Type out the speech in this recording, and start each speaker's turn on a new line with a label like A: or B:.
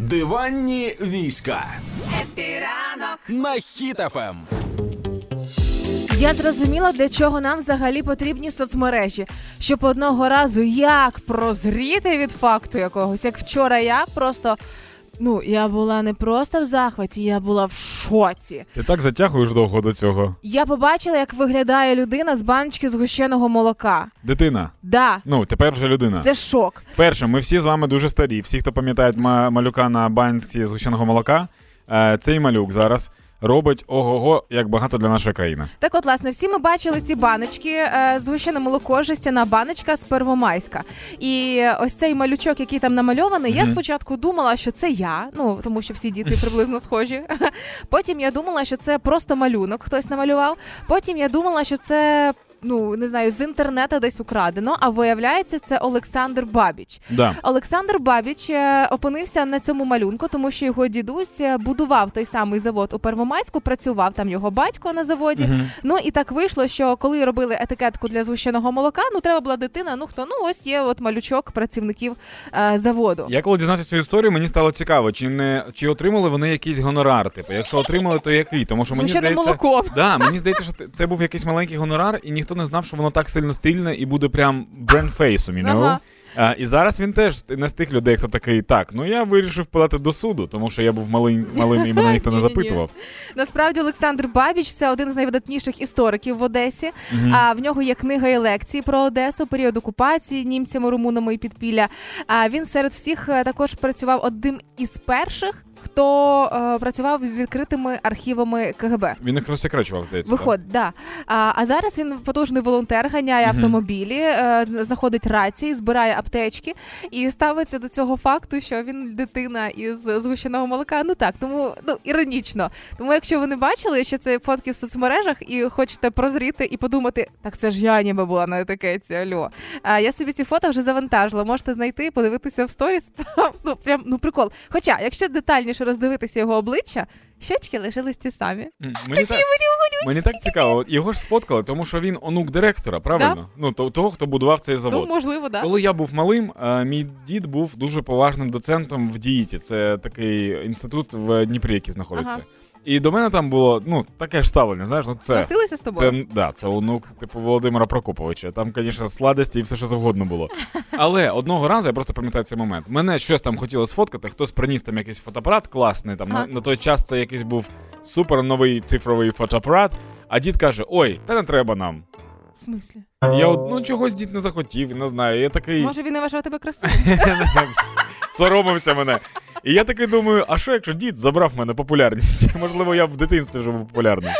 A: Диванні війська
B: Happy ранок
A: на Хіт FM.
C: Я зрозуміла, для чого нам взагалі потрібні соцмережі, щоб одного разу як прозріти від факту якогось, як вчора я просто. Ну, я була не просто в захваті, я була в шоці.
D: Ти так затягуєш довго до цього.
C: Я побачила, як виглядає людина з баночки згущеного молока.
D: Дитина.
C: Да,
D: Ну, тепер вже людина.
C: це шок.
D: Перше, ми всі з вами дуже старі. Всі, хто пам'ятають ма- малюка на банці згущеного молока, е, цей малюк зараз робить ого-го, як багато для нашої країни.
C: Так, от, власне, всі ми бачили ці баночки, е, згущене молоко, жестяна баночка з Первомайська. І ось цей малючок, який там намальований, я спочатку думала, що це я, ну тому що всі діти приблизно схожі. Потім я думала, що це просто малюнок, хтось намалював. Потім я думала, що це. Ну, не знаю, з інтернету десь украдено, а виявляється, це Олександр Бабіч.
D: Да.
C: Олександр Бабіч е, опинився на цьому малюнку, тому що його дідусь е, будував той самий завод у Первомайську, працював там його батько на заводі.
D: Мгм.
C: Ну і так вийшло, що коли робили етикетку для згущеного молока, ну треба була дитина. Ну хто? Ну ось є от малючок працівників е, заводу.
D: Я коли дізнався цю історію, мені стало цікаво, чи не чи отримали вони якийсь гонорар. Типу, якщо отримали, то який? Тому що мені здається,
C: молоком.
D: Да, мені здається, що це був якийсь маленький гонорар, і ніхто не знав, що воно так сильно стильне і буде прям брендфейсом, you know?
C: Ага.
D: А, і зараз він теж не з тих людей, хто такий, так, ну я вирішив подати до суду, тому що я був малим, малим і мене ніхто не запитував.
C: Насправді Олександр Бабіч це один з найвидатніших істориків в Одесі.
D: Мгм.
C: А в нього є книга і лекції про Одесу, період окупації німцями, румунами і підпілля. А він серед всіх е, також працював одним із перших, хто е, працював з відкритими архівами КГБ.
D: Він їх розсекречував, здається. так?
C: Виходить, да. А, а зараз він потужний волонтер, ганяє
D: Мгм.
C: автомобілі, е, знаходить рації, збирає аптечки і ставиться до цього факту, що він дитина із згущеного молока. Ну так, тому ну іронічно. Тому, якщо ви не бачили, що це фотки в соцмережах і хочете прозріти і подумати, так це ж я ніби була на етикетці. Альо. А я собі ці фото вже завантажила. Можете знайти, подивитися в сторіс. Ну прям ну прикол. Хоча, якщо детальніше роздивитися його обличчя, щечки лишились ті самі.
D: Мені Мені так, мені так цікаво. От Його ж сфоткали, тому що він онук директора, правильно? Ну, то- того, хто будував цей завод.
C: Ну, можливо, да.
D: Коли я був малим, е, мій дід був дуже поважним доцентом в діїті. Це такий інститут в Дніпрі, який знаходиться.
C: Ага.
D: І до мене там було ну таке ж ставлення. Знаєш, ну це
C: Носилися з тобою?
D: Це да, це онук, типу Володимира Прокоповича. Там, звісно, сладості і все, що завгодно було. Але одного разу я просто пам'ятаю цей момент. Мене щось там хотіло сфоткати, хтось приніс там якийсь фотоапарат класний. Там
C: Ага.
D: на, на той час це якийсь був супер новий цифровий фотоапарат. А дід каже: Ой, та не треба нам.
C: В смислі?
D: Я от, ну чогось дід не захотів, не знаю. Я такий
C: Може, він не вважав тебе красивим?
D: соромився мене. І я такий думаю, а що якщо дід забрав в мене популярність? Можливо, я в дитинстві вже був популярним.